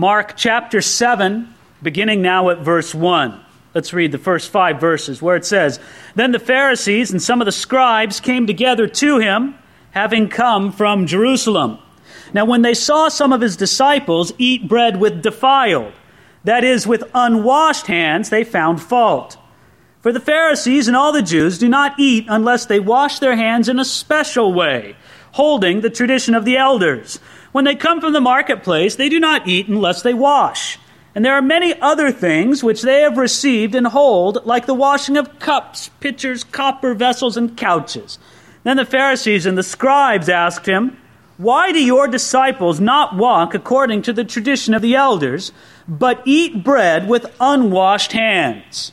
Mark chapter 7, beginning now at verse 1. Let's read the first five verses where it says Then the Pharisees and some of the scribes came together to him, having come from Jerusalem. Now, when they saw some of his disciples eat bread with defiled, that is, with unwashed hands, they found fault. For the Pharisees and all the Jews do not eat unless they wash their hands in a special way, holding the tradition of the elders. When they come from the marketplace, they do not eat unless they wash. And there are many other things which they have received and hold, like the washing of cups, pitchers, copper vessels, and couches. Then the Pharisees and the scribes asked him, Why do your disciples not walk according to the tradition of the elders, but eat bread with unwashed hands?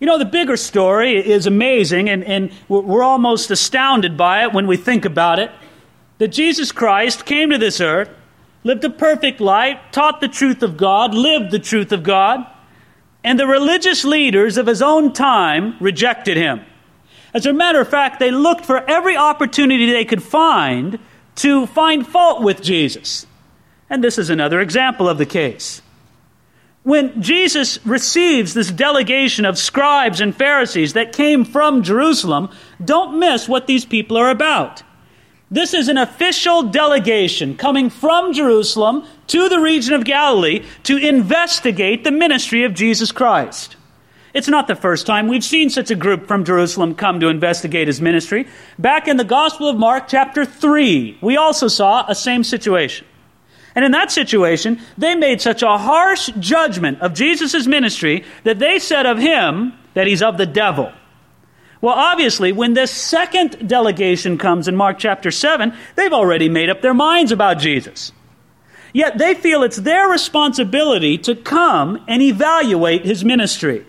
You know, the bigger story is amazing, and, and we're almost astounded by it when we think about it. That Jesus Christ came to this earth, lived a perfect life, taught the truth of God, lived the truth of God, and the religious leaders of his own time rejected him. As a matter of fact, they looked for every opportunity they could find to find fault with Jesus. And this is another example of the case. When Jesus receives this delegation of scribes and Pharisees that came from Jerusalem, don't miss what these people are about. This is an official delegation coming from Jerusalem to the region of Galilee to investigate the ministry of Jesus Christ. It's not the first time we've seen such a group from Jerusalem come to investigate his ministry. Back in the Gospel of Mark, chapter 3, we also saw a same situation. And in that situation, they made such a harsh judgment of Jesus' ministry that they said of him that he's of the devil. Well, obviously, when this second delegation comes in Mark chapter 7, they've already made up their minds about Jesus. Yet they feel it's their responsibility to come and evaluate his ministry.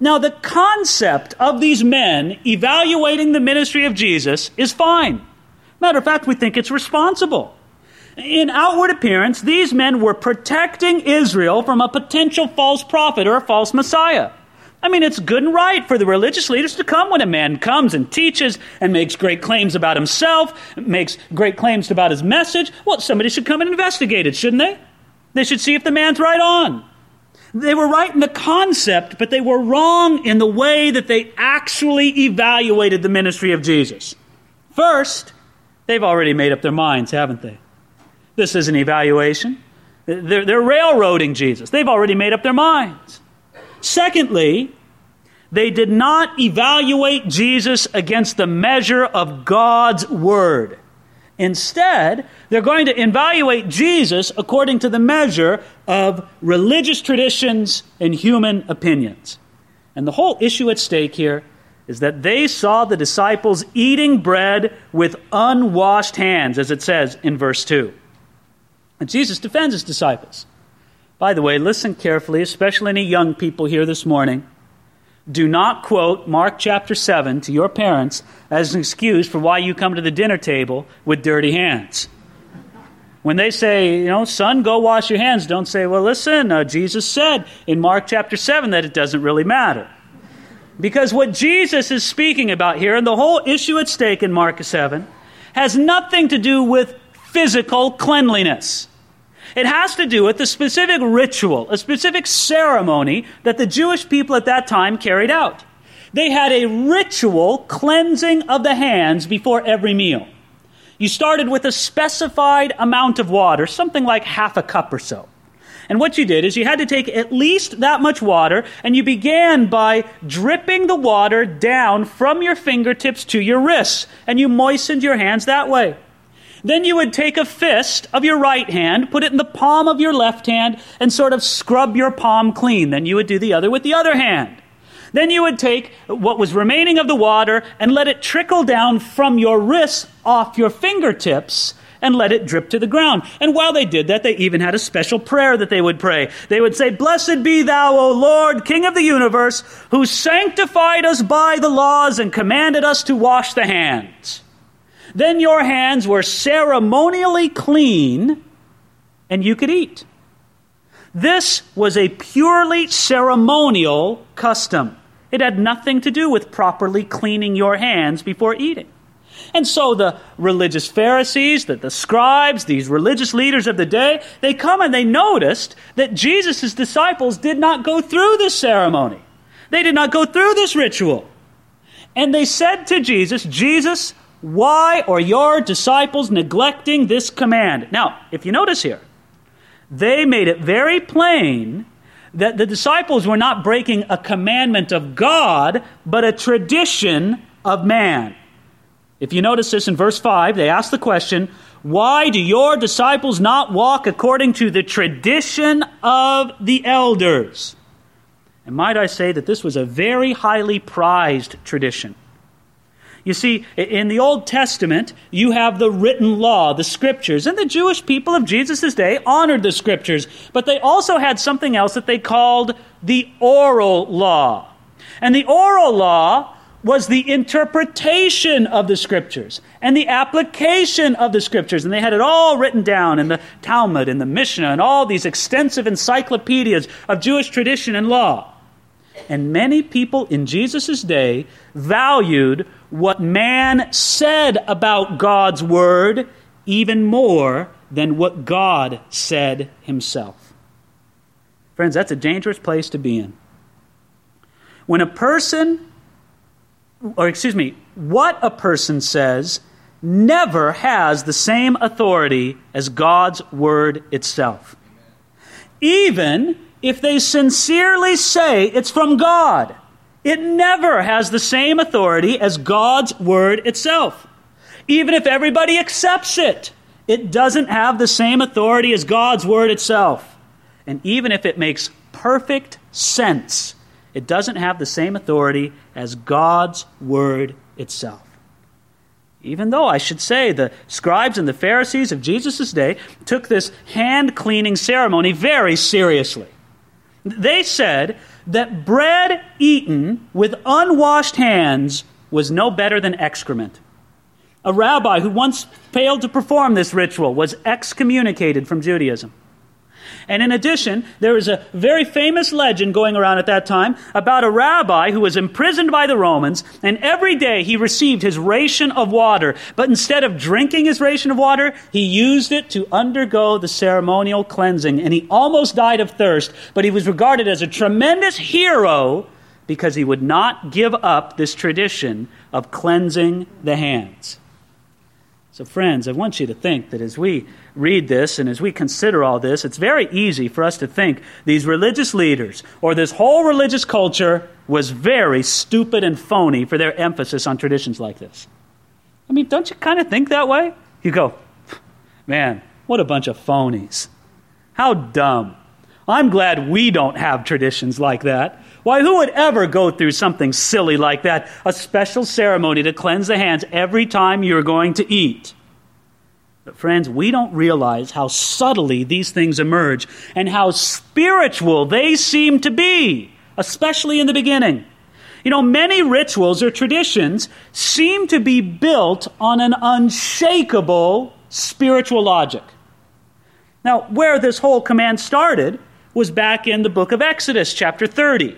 Now, the concept of these men evaluating the ministry of Jesus is fine. Matter of fact, we think it's responsible. In outward appearance, these men were protecting Israel from a potential false prophet or a false Messiah. I mean, it's good and right for the religious leaders to come when a man comes and teaches and makes great claims about himself, makes great claims about his message. Well, somebody should come and investigate it, shouldn't they? They should see if the man's right on. They were right in the concept, but they were wrong in the way that they actually evaluated the ministry of Jesus. First, they've already made up their minds, haven't they? This is an evaluation. They're, they're railroading Jesus. They've already made up their minds. Secondly, they did not evaluate Jesus against the measure of God's word. Instead, they're going to evaluate Jesus according to the measure of religious traditions and human opinions. And the whole issue at stake here is that they saw the disciples eating bread with unwashed hands, as it says in verse 2. And Jesus defends his disciples. By the way, listen carefully, especially any young people here this morning. Do not quote Mark chapter 7 to your parents as an excuse for why you come to the dinner table with dirty hands. When they say, you know, son, go wash your hands, don't say, well, listen, uh, Jesus said in Mark chapter 7 that it doesn't really matter. Because what Jesus is speaking about here, and the whole issue at stake in Mark 7, has nothing to do with physical cleanliness. It has to do with a specific ritual, a specific ceremony that the Jewish people at that time carried out. They had a ritual cleansing of the hands before every meal. You started with a specified amount of water, something like half a cup or so. And what you did is you had to take at least that much water, and you began by dripping the water down from your fingertips to your wrists, and you moistened your hands that way. Then you would take a fist of your right hand, put it in the palm of your left hand, and sort of scrub your palm clean. Then you would do the other with the other hand. Then you would take what was remaining of the water and let it trickle down from your wrists off your fingertips and let it drip to the ground. And while they did that, they even had a special prayer that they would pray. They would say, Blessed be thou, O Lord, King of the universe, who sanctified us by the laws and commanded us to wash the hands. Then your hands were ceremonially clean and you could eat. This was a purely ceremonial custom. It had nothing to do with properly cleaning your hands before eating. And so the religious Pharisees, the, the scribes, these religious leaders of the day, they come and they noticed that Jesus' disciples did not go through this ceremony. They did not go through this ritual. And they said to Jesus, Jesus, why are your disciples neglecting this command? Now, if you notice here, they made it very plain that the disciples were not breaking a commandment of God, but a tradition of man. If you notice this in verse 5, they ask the question, Why do your disciples not walk according to the tradition of the elders? And might I say that this was a very highly prized tradition. You see, in the Old Testament, you have the written law, the scriptures, and the Jewish people of Jesus' day honored the scriptures, but they also had something else that they called the oral law. And the oral law was the interpretation of the scriptures and the application of the scriptures. And they had it all written down in the Talmud and the Mishnah and all these extensive encyclopedias of Jewish tradition and law. And many people in Jesus' day valued what man said about God's word even more than what God said himself. Friends, that's a dangerous place to be in. When a person or excuse me, what a person says never has the same authority as God's word itself. Even if they sincerely say it's from God, it never has the same authority as God's word itself. Even if everybody accepts it, it doesn't have the same authority as God's word itself. And even if it makes perfect sense, it doesn't have the same authority as God's Word itself. Even though I should say the scribes and the Pharisees of Jesus' day took this hand cleaning ceremony very seriously. They said that bread eaten with unwashed hands was no better than excrement. A rabbi who once failed to perform this ritual was excommunicated from Judaism. And in addition, there is a very famous legend going around at that time about a rabbi who was imprisoned by the Romans, and every day he received his ration of water. But instead of drinking his ration of water, he used it to undergo the ceremonial cleansing. And he almost died of thirst, but he was regarded as a tremendous hero because he would not give up this tradition of cleansing the hands. So, friends, I want you to think that as we read this and as we consider all this, it's very easy for us to think these religious leaders or this whole religious culture was very stupid and phony for their emphasis on traditions like this. I mean, don't you kind of think that way? You go, man, what a bunch of phonies. How dumb. I'm glad we don't have traditions like that. Why, who would ever go through something silly like that? A special ceremony to cleanse the hands every time you're going to eat. But, friends, we don't realize how subtly these things emerge and how spiritual they seem to be, especially in the beginning. You know, many rituals or traditions seem to be built on an unshakable spiritual logic. Now, where this whole command started was back in the book of Exodus, chapter 30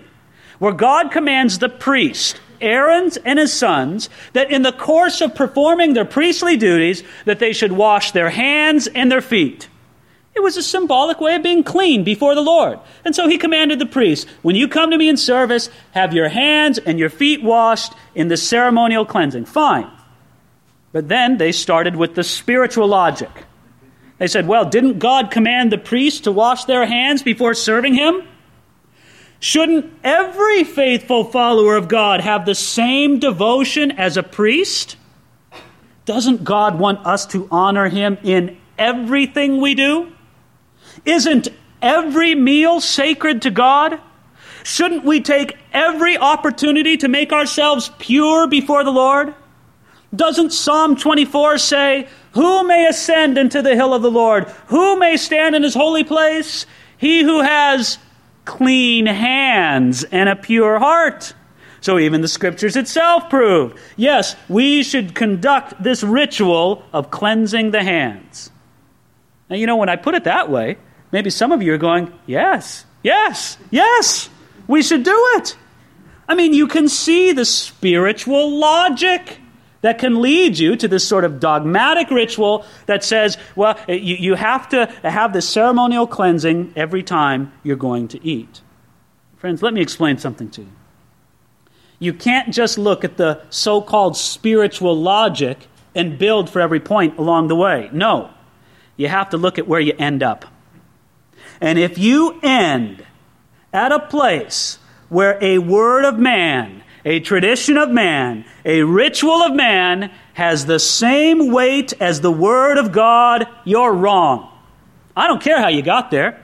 where God commands the priest, Aaron and his sons, that in the course of performing their priestly duties, that they should wash their hands and their feet. It was a symbolic way of being clean before the Lord. And so he commanded the priests, when you come to me in service, have your hands and your feet washed in the ceremonial cleansing. Fine. But then they started with the spiritual logic. They said, well, didn't God command the priests to wash their hands before serving him? Shouldn't every faithful follower of God have the same devotion as a priest? Doesn't God want us to honor him in everything we do? Isn't every meal sacred to God? Shouldn't we take every opportunity to make ourselves pure before the Lord? Doesn't Psalm 24 say, Who may ascend into the hill of the Lord? Who may stand in his holy place? He who has clean hands and a pure heart. So even the scriptures itself prove yes, we should conduct this ritual of cleansing the hands. Now, you know, when I put it that way, maybe some of you are going, yes, yes, yes, we should do it. I mean, you can see the spiritual logic that can lead you to this sort of dogmatic ritual that says, well, you, you have to have this ceremonial cleansing every time you're going to eat. Friends, let me explain something to you. You can't just look at the so called spiritual logic and build for every point along the way. No. You have to look at where you end up. And if you end at a place where a word of man, a tradition of man, a ritual of man has the same weight as the word of God, you're wrong. I don't care how you got there.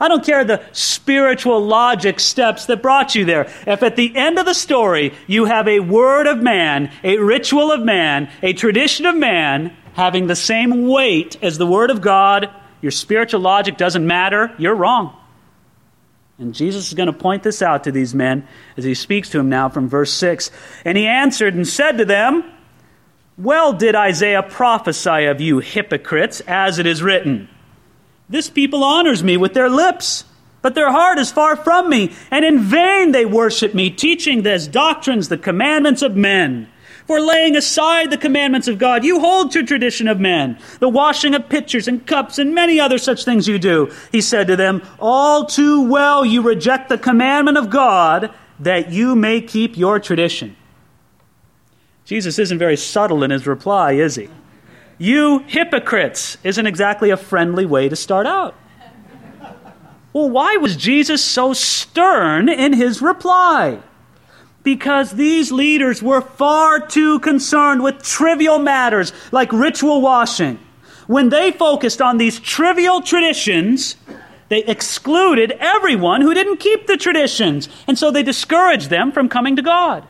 I don't care the spiritual logic steps that brought you there. If at the end of the story you have a word of man, a ritual of man, a tradition of man having the same weight as the word of God, your spiritual logic doesn't matter, you're wrong. And Jesus is going to point this out to these men as he speaks to them now from verse 6. And he answered and said to them, Well did Isaiah prophesy of you, hypocrites, as it is written. This people honors me with their lips, but their heart is far from me, and in vain they worship me, teaching as doctrines the commandments of men. For laying aside the commandments of God, you hold to tradition of men, the washing of pitchers and cups, and many other such things you do. He said to them, All too well you reject the commandment of God, that you may keep your tradition. Jesus isn't very subtle in his reply, is he? You hypocrites isn't exactly a friendly way to start out. Well, why was Jesus so stern in his reply? Because these leaders were far too concerned with trivial matters like ritual washing. When they focused on these trivial traditions, they excluded everyone who didn't keep the traditions. And so they discouraged them from coming to God.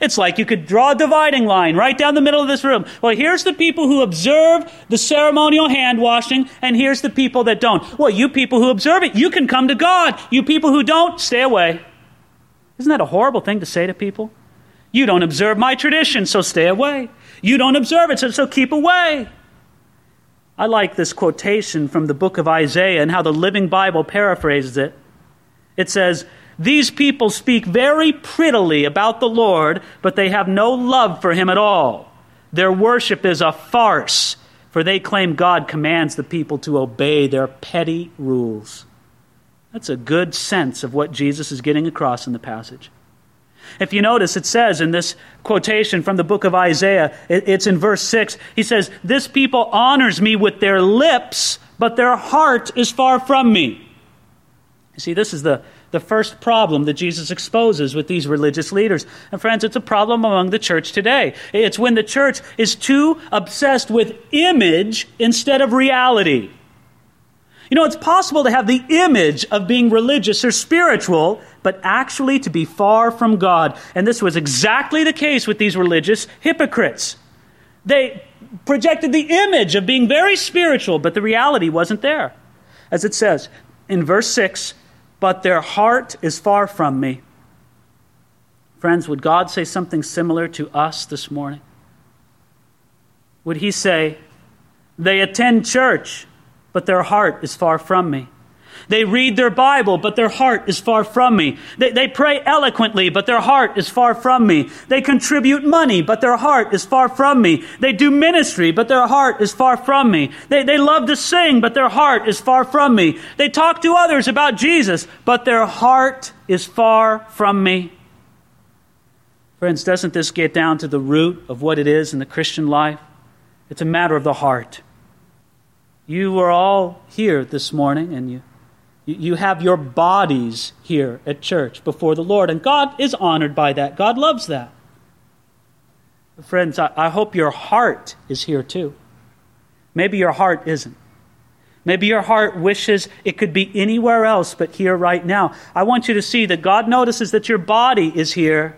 It's like you could draw a dividing line right down the middle of this room. Well, here's the people who observe the ceremonial hand washing, and here's the people that don't. Well, you people who observe it, you can come to God. You people who don't, stay away. Isn't that a horrible thing to say to people? You don't observe my tradition, so stay away. You don't observe it, so, keep away. I like this quotation from the book of Isaiah and how the Living Bible paraphrases it. It says, these people speak very prettily about the Lord, but they have no love for him at all. Their worship is a farce, for they claim God commands the people to obey their petty rules. That's a good sense of what Jesus is getting across in the passage. If you notice, it says in this quotation from the book of Isaiah, it's in verse 6, he says, This people honors me with their lips, but their heart is far from me. You see, this is the the first problem that Jesus exposes with these religious leaders. And friends, it's a problem among the church today. It's when the church is too obsessed with image instead of reality. You know, it's possible to have the image of being religious or spiritual, but actually to be far from God. And this was exactly the case with these religious hypocrites. They projected the image of being very spiritual, but the reality wasn't there. As it says in verse 6 but their heart is far from me. Friends, would God say something similar to us this morning? Would He say, They attend church, but their heart is far from me? They read their Bible, but their heart is far from me. They, they pray eloquently, but their heart is far from me. They contribute money, but their heart is far from me. They do ministry, but their heart is far from me. They, they love to sing, but their heart is far from me. They talk to others about Jesus, but their heart is far from me. Friends, doesn't this get down to the root of what it is in the Christian life? It's a matter of the heart. You are all here this morning, and you you have your bodies here at church before the Lord, and God is honored by that. God loves that. Friends, I, hope your heart is here too. Maybe your heart isn't. Maybe your heart wishes it could be anywhere else but here right now. I want you to see that God notices that your body is here,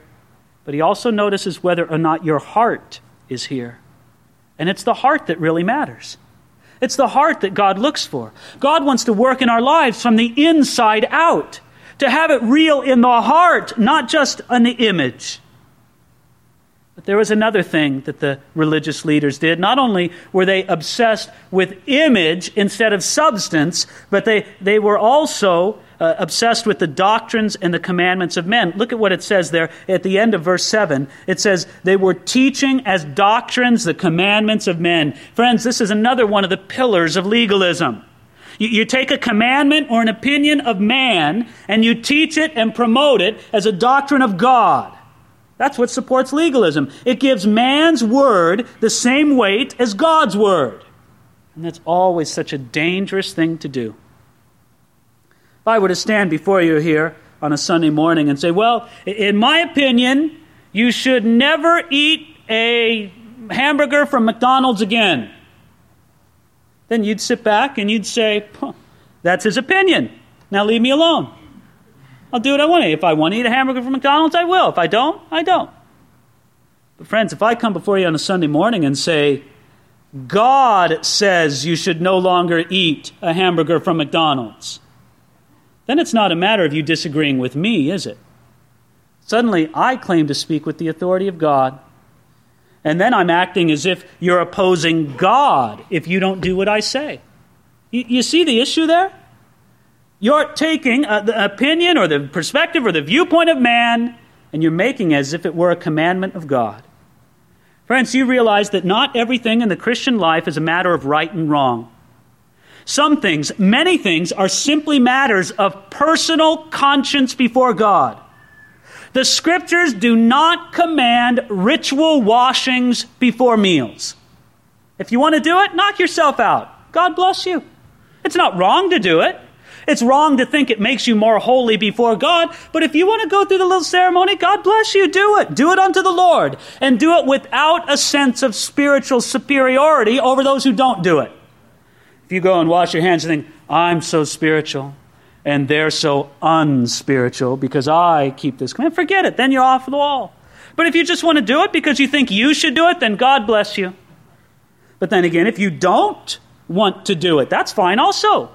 but He also notices whether or not your heart is here. And it's the heart that really matters. It's the heart that God looks for. God wants to work in our lives from the inside out, to have it real in the heart, not just an image. But there was another thing that the religious leaders did. Not only were they obsessed with image instead of substance, but they, they were also uh, obsessed with the doctrines and the commandments of men. Look at what it says there at the end of verse 7. It says, They were teaching as doctrines the commandments of men. Friends, this is another one of the pillars of legalism. You, you take a commandment or an opinion of man and you teach it and promote it as a doctrine of God. That's what supports legalism. It gives man's word the same weight as God's word. And that's always such a dangerous thing to do. I were to stand before you here on a Sunday morning and say, Well, in my opinion, you should never eat a hamburger from McDonald's again, then you'd sit back and you'd say, That's his opinion. Now leave me alone. I'll do what I want to. If I want to eat a hamburger from McDonald's, I will. If I don't, I don't. But, friends, if I come before you on a Sunday morning and say, God says you should no longer eat a hamburger from McDonald's. Then it's not a matter of you disagreeing with me, is it? Suddenly, I claim to speak with the authority of God. And then I'm acting as if you're opposing God if you don't do what I say. You, you see the issue there? You're taking the opinion or the perspective or the viewpoint of man, and you're making as if it were a commandment of God. Friends, you realize that not everything in the Christian life is a matter of right and wrong. Some things, many things, are simply matters of personal conscience before God. The scriptures do not command ritual washings before meals. If you want to do it, knock yourself out. God bless you. It's not wrong to do it. It's wrong to think it makes you more holy before God, but if you want to go through the little ceremony, God bless you, do it. Do it unto the Lord. And do it without a sense of spiritual superiority over those who don't do it. If you go and wash your hands and think, I'm so spiritual, and they're so unspiritual because I keep this command, forget it. Then you're off the wall. But if you just want to do it because you think you should do it, then God bless you. But then again, if you don't want to do it, that's fine also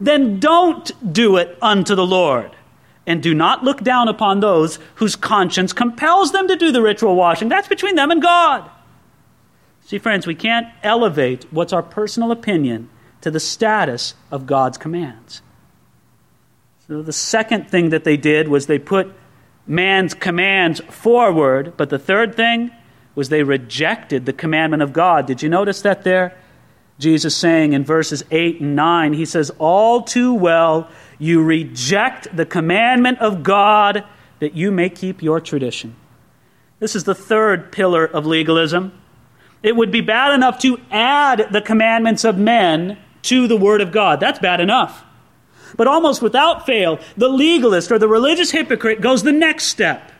then don't do it unto the Lord. And do not look down upon those whose conscience compels them to do the ritual washing. That's between them and God. See, friends, we can't elevate what's our personal opinion to the status of God's commands. So the second thing that they did was they put man's commands forward, but the third thing was they rejected the commandment of God. Did you notice that there? Jesus saying in verses 8 and 9, he says, All too well you reject the commandment of God that you may keep your tradition. This is the third pillar of legalism. It would be bad enough to add the commandments of men to the Word of God. That's bad enough. But almost without fail, the legalist or the religious hypocrite goes the next step.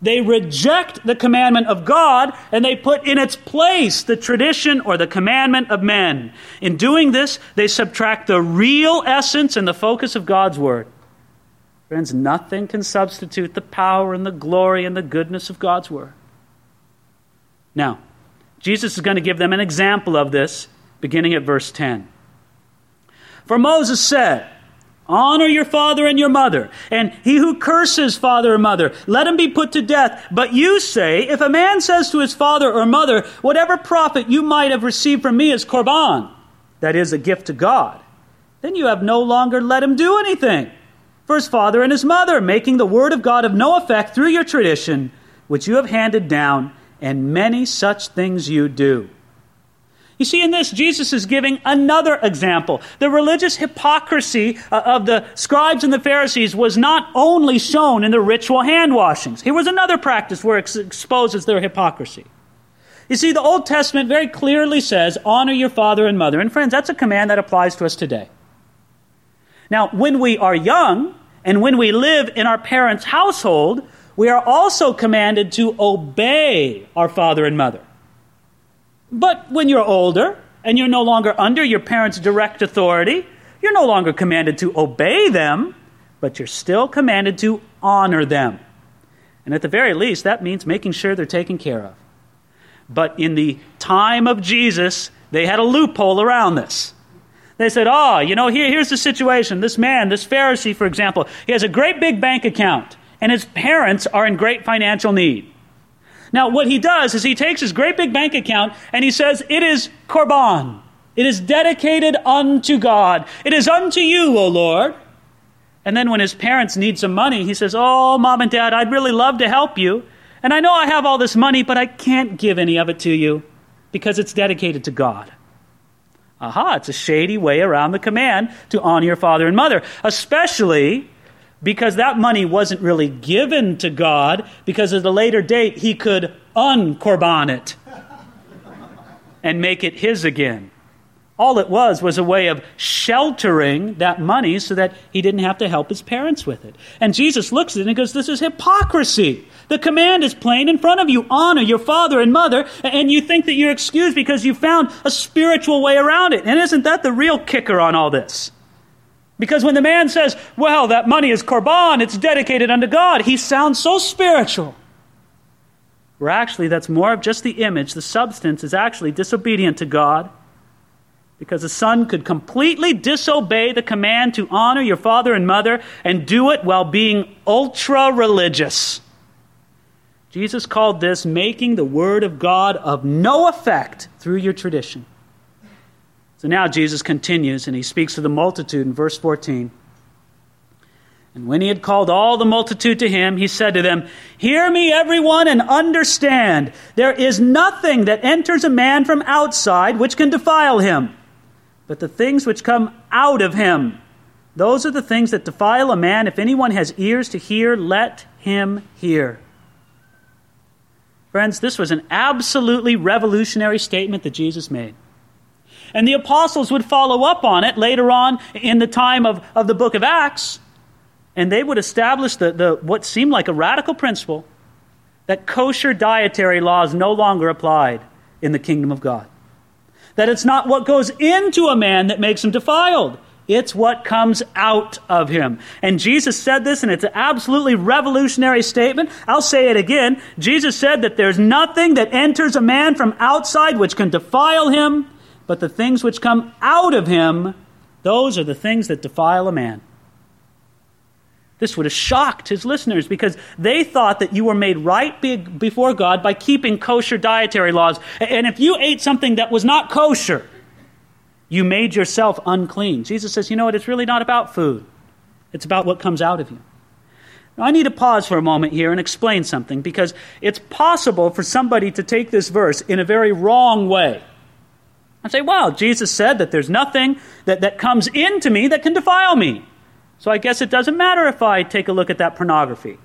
They reject the commandment of God and they put in its place the tradition or the commandment of men. In doing this, they subtract the real essence and the focus of God's word. Friends, nothing can substitute the power and the glory and the goodness of God's word. Now, Jesus is going to give them an example of this beginning at verse 10. For Moses said, Honor your father and your mother. And he who curses father or mother, let him be put to death. But you say, if a man says to his father or mother, whatever profit you might have received from me is korban, that is a gift to God, then you have no longer let him do anything for his father and his mother, making the word of God of no effect through your tradition, which you have handed down, and many such things you do. You see, in this, Jesus is giving another example. The religious hypocrisy uh, of the scribes and the Pharisees was not only shown in the ritual hand washings. Here was another practice where it exposes their hypocrisy. You see, the Old Testament very clearly says, honor your father and mother. And friends, that's a command that applies to us today. Now, when we are young and when we live in our parents' household, we are also commanded to obey our father and mother. But when you're older and you're no longer under your parents' direct authority, you're no longer commanded to obey them, but you're still commanded to honor them. And at the very least, that means making sure they're taken care of. But in the time of Jesus, they had a loophole around this. They said, Oh, you know, here, here's the situation. This man, this Pharisee, for example, he has a great big bank account, and his parents are in great financial need. Now, what he does is he takes his great big bank account and he says, It is korban. It is dedicated unto God. It is unto you, O Lord. And then when his parents need some money, he says, Oh, mom and dad, I'd really love to help you. And I know I have all this money, but I can't give any of it to you because it's dedicated to God. Aha, it's a shady way around the command to honor your father and mother, especially because that money wasn't really given to God, because at a later date he could uncorban it and make it his again. All it was was a way of sheltering that money so that he didn't have to help his parents with it. And Jesus looks at it and goes, This is hypocrisy. The command is plain in front of you honor your father and mother, and you think that you're excused because you found a spiritual way around it. And isn't that the real kicker on all this? Because when the man says, Well, that money is korban, it's dedicated unto God, he sounds so spiritual. Where actually, that's more of just the image. The substance is actually disobedient to God because a son could completely disobey the command to honor your father and mother and do it while being ultra religious. Jesus called this making the word of God of no effect through your tradition. So now Jesus continues and he speaks to the multitude in verse 14. And when he had called all the multitude to him, he said to them, Hear me, everyone, and understand. There is nothing that enters a man from outside which can defile him but the things which come out of him. Those are the things that defile a man. If anyone has ears to hear, let him hear. Friends, this was an absolutely revolutionary statement that Jesus made. And the apostles would follow up on it later on in the time of, of the book of Acts, and they would establish the, the, what seemed like a radical principle that kosher dietary laws no longer applied in the kingdom of God. That it's not what goes into a man that makes him defiled. It's what comes out of him. And Jesus said this, and it's an absolutely revolutionary statement. I'll say it again. Jesus said that there's nothing that enters a man from outside which can defile him, but the things which come out of him, those are the things that defile a man. This would have shocked his listeners because they thought that you were made right before God by keeping kosher dietary laws. And if you ate something that was not kosher, you made yourself unclean. Jesus says, you know what? It's really not about food, it's about what comes out of you. Now, I need to pause for a moment here and explain something because it's possible for somebody to take this verse in a very wrong way. I say, wow, Jesus said that there's nothing that, that comes into me that can defile me. So I guess it doesn't matter if I take a look at that pornography.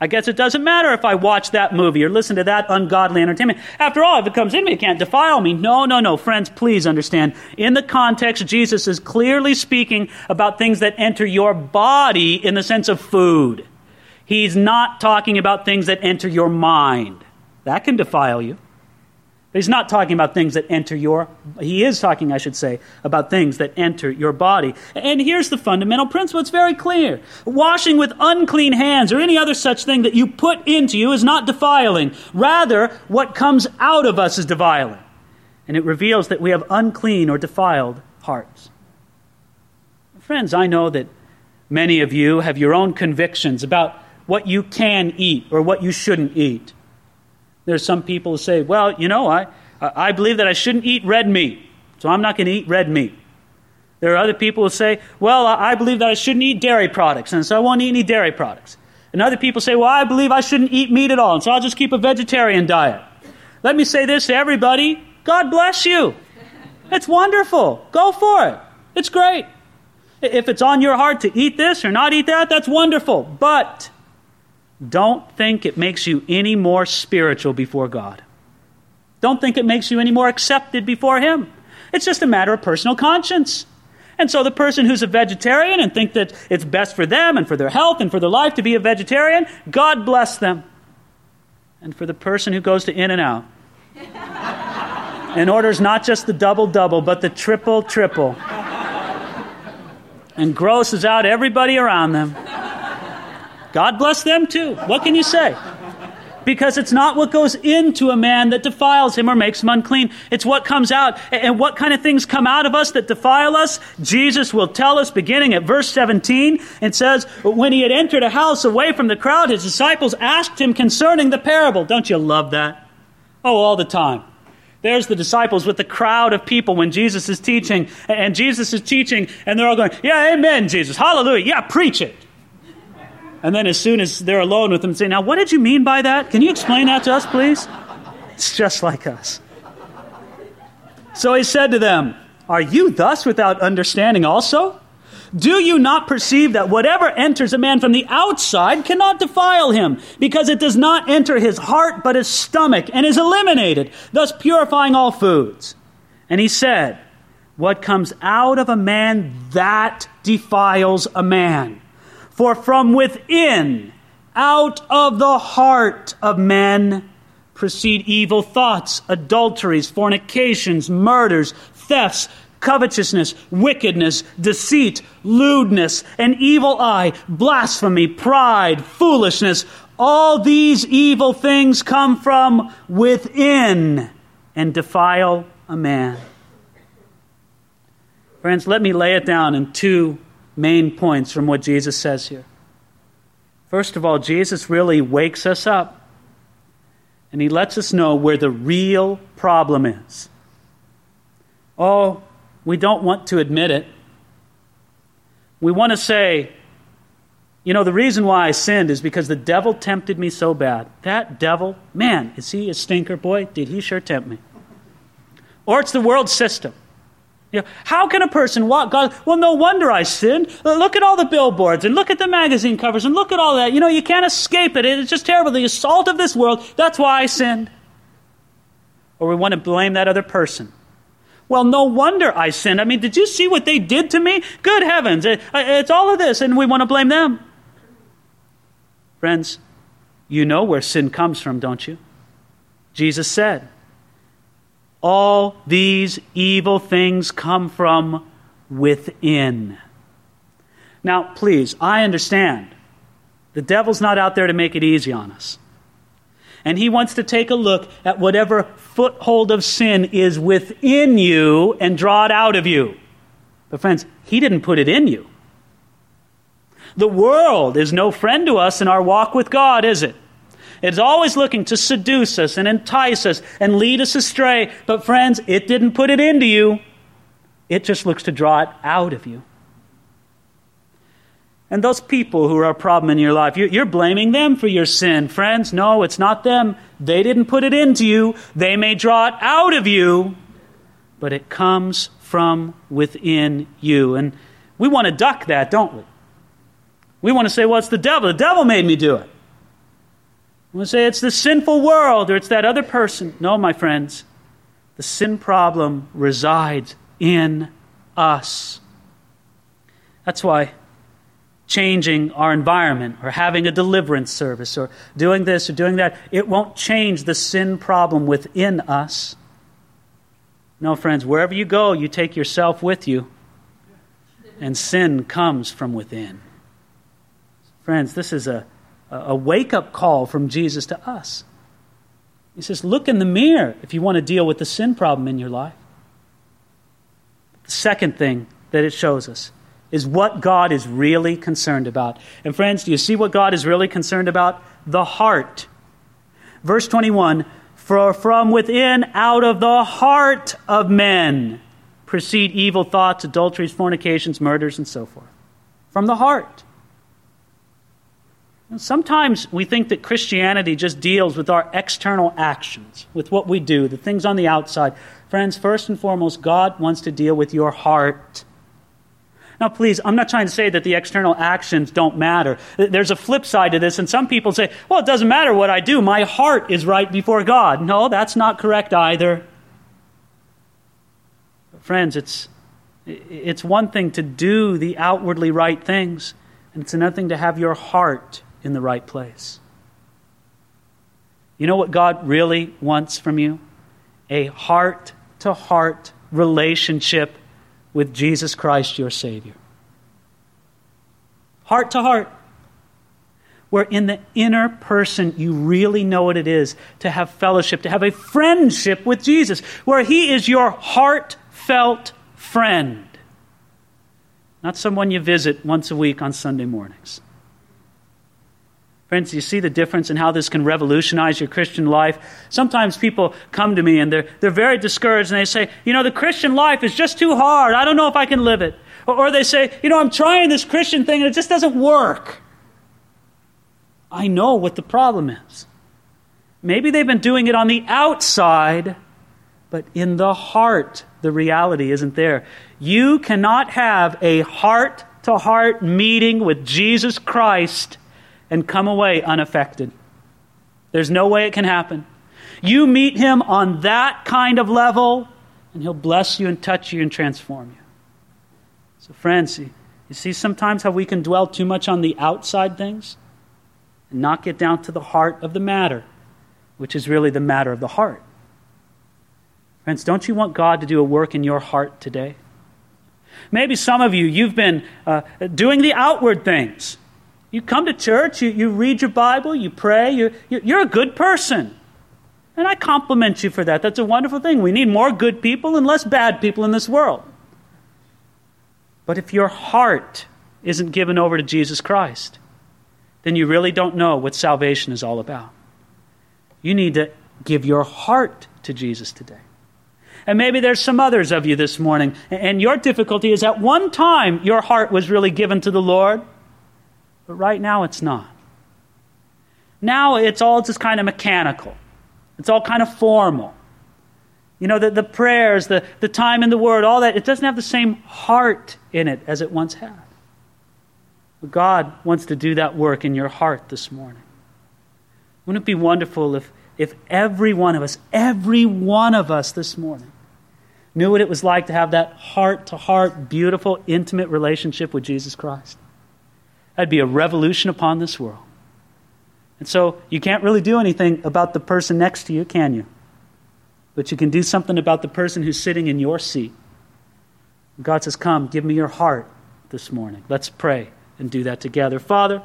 I guess it doesn't matter if I watch that movie or listen to that ungodly entertainment. After all, if it comes in me, it can't defile me. No, no, no. Friends, please understand. In the context, Jesus is clearly speaking about things that enter your body in the sense of food. He's not talking about things that enter your mind. That can defile you. He's not talking about things that enter your he is talking I should say about things that enter your body. And here's the fundamental principle it's very clear. Washing with unclean hands or any other such thing that you put into you is not defiling. Rather, what comes out of us is defiling. And it reveals that we have unclean or defiled hearts. Friends, I know that many of you have your own convictions about what you can eat or what you shouldn't eat. There's some people who say, well, you know, I, I believe that I shouldn't eat red meat, so I'm not going to eat red meat. There are other people who say, well, I believe that I shouldn't eat dairy products, and so I won't eat any dairy products. And other people say, well, I believe I shouldn't eat meat at all, and so I'll just keep a vegetarian diet. Let me say this to everybody God bless you. It's wonderful. Go for it. It's great. If it's on your heart to eat this or not eat that, that's wonderful. But don't think it makes you any more spiritual before God. Don't think it makes you any more accepted before Him. It's just a matter of personal conscience. And so the person who's a vegetarian and think that it's best for them and for their health and for their life to be a vegetarian, God bless them. And for the person who goes to In-N-Out and orders not just the double double, but the triple triple, and grosses out everybody around them. God bless them too. What can you say? Because it's not what goes into a man that defiles him or makes him unclean. It's what comes out. And what kind of things come out of us that defile us? Jesus will tell us beginning at verse 17. It says, When he had entered a house away from the crowd, his disciples asked him concerning the parable. Don't you love that? Oh, all the time. There's the disciples with the crowd of people when Jesus is teaching, and Jesus is teaching, and they're all going, Yeah, amen, Jesus. Hallelujah. Yeah, preach it. And then as soon as they're alone with him, say, Now, what did you mean by that? Can you explain that to us, please? It's just like us. So he said to them, Are you thus without understanding also? Do you not perceive that whatever enters a man from the outside cannot defile him, because it does not enter his heart but his stomach, and is eliminated, thus purifying all foods? And he said, What comes out of a man, that defiles a man. For from within, out of the heart of men, proceed evil thoughts, adulteries, fornications, murders, thefts, covetousness, wickedness, deceit, lewdness, an evil eye, blasphemy, pride, foolishness. All these evil things come from within and defile a man. Friends, let me lay it down in two main points from what Jesus says here. First of all, Jesus really wakes us up and he lets us know where the real problem is. Oh, we don't want to admit it. We want to say, you know, the reason why I sinned is because the devil tempted me so bad. That devil, man, is he a stinker? Boy, did he sure tempt me. Or it's the world system. You know, how can a person walk God? Well, no wonder I sinned. Look at all the billboards and look at the magazine covers and look at all that. You know, you can't escape it. It's just terrible. The assault of this world, that's why I sinned. Or we want to blame that other person. Well, no wonder I sinned. I mean, did you see what they did to me? Good heavens. it's all of this, and we want to blame them. Friends, you know where sin comes from, don't you? Jesus said, All these evil things come from within. Now, please, I understand. The devil's not out there to make it easy on us and he wants to take a look at whatever foothold of sin is within you and draw it out of you. But, friends, he didn't put it in you. The world is no friend to us in our walk with God, is it? It's always looking to seduce us and entice us and lead us astray. But, friends, it didn't put it into you, it just looks to draw it out of you. And those people who are a problem in your life, you're blaming them for your sin. Friends, no, it's not them. They didn't put it into you. They may draw it out of you, but it comes from within you. And we want to duck that, don't we? We want to say, well, it's the devil. The devil made me do it. We want to say it's the sinful world or it's that other person. No, my friends. The sin problem resides in us. That's why changing our environment or having a deliverance service or doing this or doing that, it won't change the sin problem within us. No, friends, wherever you go, you take yourself with you, and sin comes from within. Friends, this is a, a wake up call from Jesus to us. He says, Look in the mirror if you want to deal with the sin problem in your life. The second thing that it shows us is what God is really concerned about. And friends, do you see what God is really concerned about? The heart. Verse 21 For from within, out of the heart of men, proceed evil thoughts, adulteries, fornications, murders, and so forth. From the heart. Sometimes we think that Christianity just deals with our external actions, with what we do, the things on the outside. Friends, first and foremost, God wants to deal with your heart. Now, please, I'm not trying to say that the external actions don't matter. There's a flip side to this, and some people say, well, it doesn't matter what I do. My heart is right before God. No, that's not correct either. Friends, it's, it's one thing to do the outwardly right things, and it's another thing to have your heart in the right place. You know what God really wants from you? A heart to heart relationship with Jesus Christ, your Savior. Heart to heart. Where in the inner person you really know what it is to have fellowship, to have a friendship with Jesus, where He is your heartfelt friend, not someone you visit once a week on Sunday mornings. Friends, you see the difference in how this can revolutionize your Christian life? Sometimes people come to me and they're, they're very discouraged and they say, You know, the Christian life is just too hard. I don't know if I can live it. Or, or they say, You know, I'm trying this Christian thing and it just doesn't work. I know what the problem is. Maybe they've been doing it on the outside, but in the heart, the reality isn't there. You cannot have a heart to heart meeting with Jesus Christ and come away unaffected. There's no way it can happen. You meet him on that kind of level, and he'll bless you and touch you and transform you. So, friends, you see sometimes how we can dwell too much on the outside things and not get down to the heart of the matter, which is really the matter of the heart. Friends, don't you want God to do a work in your heart today? Maybe some of you, you've been uh, doing the outward things. You come to church, you, you read your Bible, you pray, you, you're a good person. And I compliment you for that. That's a wonderful thing. We need more good people and less bad people in this world. But if your heart isn't given over to Jesus Christ, then you really don't know what salvation is all about. You need to give your heart to Jesus today. And maybe there's some others of you this morning, and your difficulty is at one time your heart was really given to the Lord, but right now it's not. Now it's all just kind of mechanical, it's all kind of formal. You know, the, the prayers, the, the time in the Word, all that, it doesn't have the same heart in it as it once had. But God wants to do that work in your heart this morning. Wouldn't it be wonderful if, if every one of us, every one of us this morning, knew what it was like to have that heart to heart, beautiful, intimate relationship with Jesus Christ. That'd be a revolution upon this world. And so you can't really do anything about the person next to you, can you? But you can do something about the person who's sitting in your seat. God says, Come, give me your heart this morning. Let's pray and do that together. Father,